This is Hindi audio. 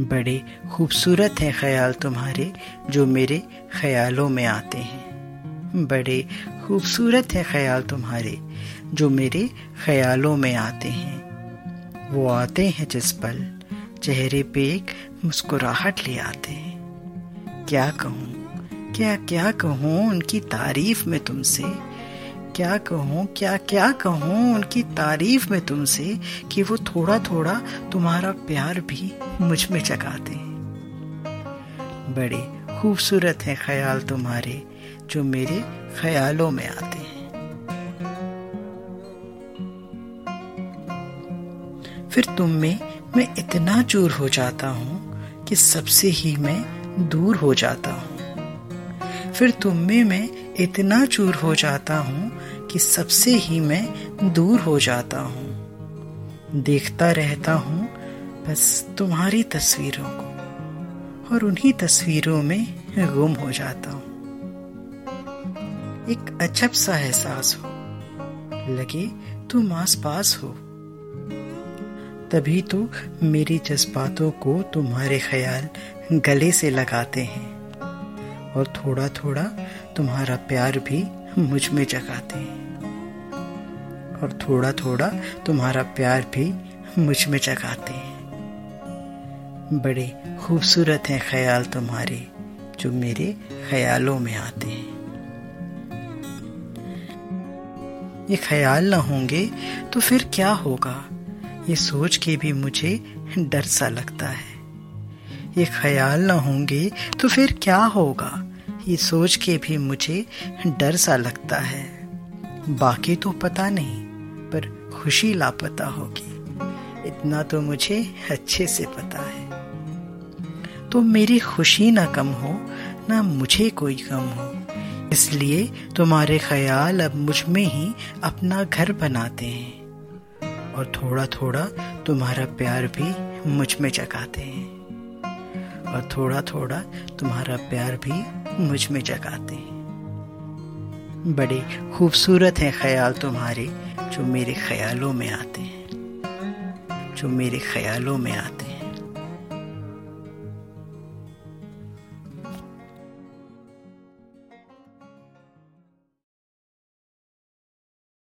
बड़े खूबसूरत हैं ख्याल तुम्हारे, जो मेरे ख्यालों में आते हैं। बड़े खूबसूरत हैं ख्याल तुम्हारे, जो मेरे ख्यालों में आते हैं। वो आते हैं जिस पल चेहरे पे एक मुस्कुराहट ले आते हैं। क्या कहूँ? क्या क्या कहूँ उनकी तारीफ़ में तुमसे? क्या कहूँ, क्या क्या कहूँ उनकी तारीफ़ में तुमसे कि वो थोड़ा थोड़ा तुम्हारा प्यार भी मुझमें जगाते बड़े खूबसूरत हैं ख्याल तुम्हारे जो मेरे ख्यालों में आते हैं। फिर तुम में मैं इतना चूर हो जाता हूँ कि सबसे ही मैं दूर हो जाता हूँ। फिर तुम में मैं इतना चूर हो जाता हूँ कि सबसे ही मैं दूर हो जाता हूँ। देखता रहता हूँ बस तुम्हारी तस्वीरों को और उन्हीं तस्वीरों में गुम हो जाता हूँ। एक अजब सा एहसास हो, लगे तुम आस पास हो। तभी तो मेरी जज्बातों को तुम्हारे ख्याल गले से लगाते हैं। और थोड़ा थोड़ा तुम्हारा प्यार भी मुझमें जगाते हैं। और थोड़ा थोड़ा तुम्हारा प्यार भी मुझमें जगाते हैं। बड़े खूबसूरत हैं ख्याल तुम्हारे, जो मेरे ख्यालों में आते हैं। ये ख्याल ना होंगे तो फिर क्या होगा? ये सोच के भी मुझे डर सा लगता है। ये ख्याल न होंगे तो फिर क्या होगा? ये सोच के भी मुझे डर सा लगता है। बाकी तो पता नहीं, पर खुशी लापता होगी। इतना तो मुझे अच्छे से पता है। तो मेरी खुशी ना कम हो, ना मुझे कोई कम हो। इसलिए तुम्हारे ख्याल अब मुझमें ही अपना घर बनाते हैं। और थोड़ा थोड़ा तुम्हारा प्यार भी मुझमें जगाते हैं। और थोड़ा थोड़ा तुम्हारा प्यार भी मुझमें जगाते हैं। बड़े खूबसूरत हैं ख्याल तुम्हारे, जो मेरे ख्यालों में आते हैं। जो मेरे ख्यालों में आते हैं।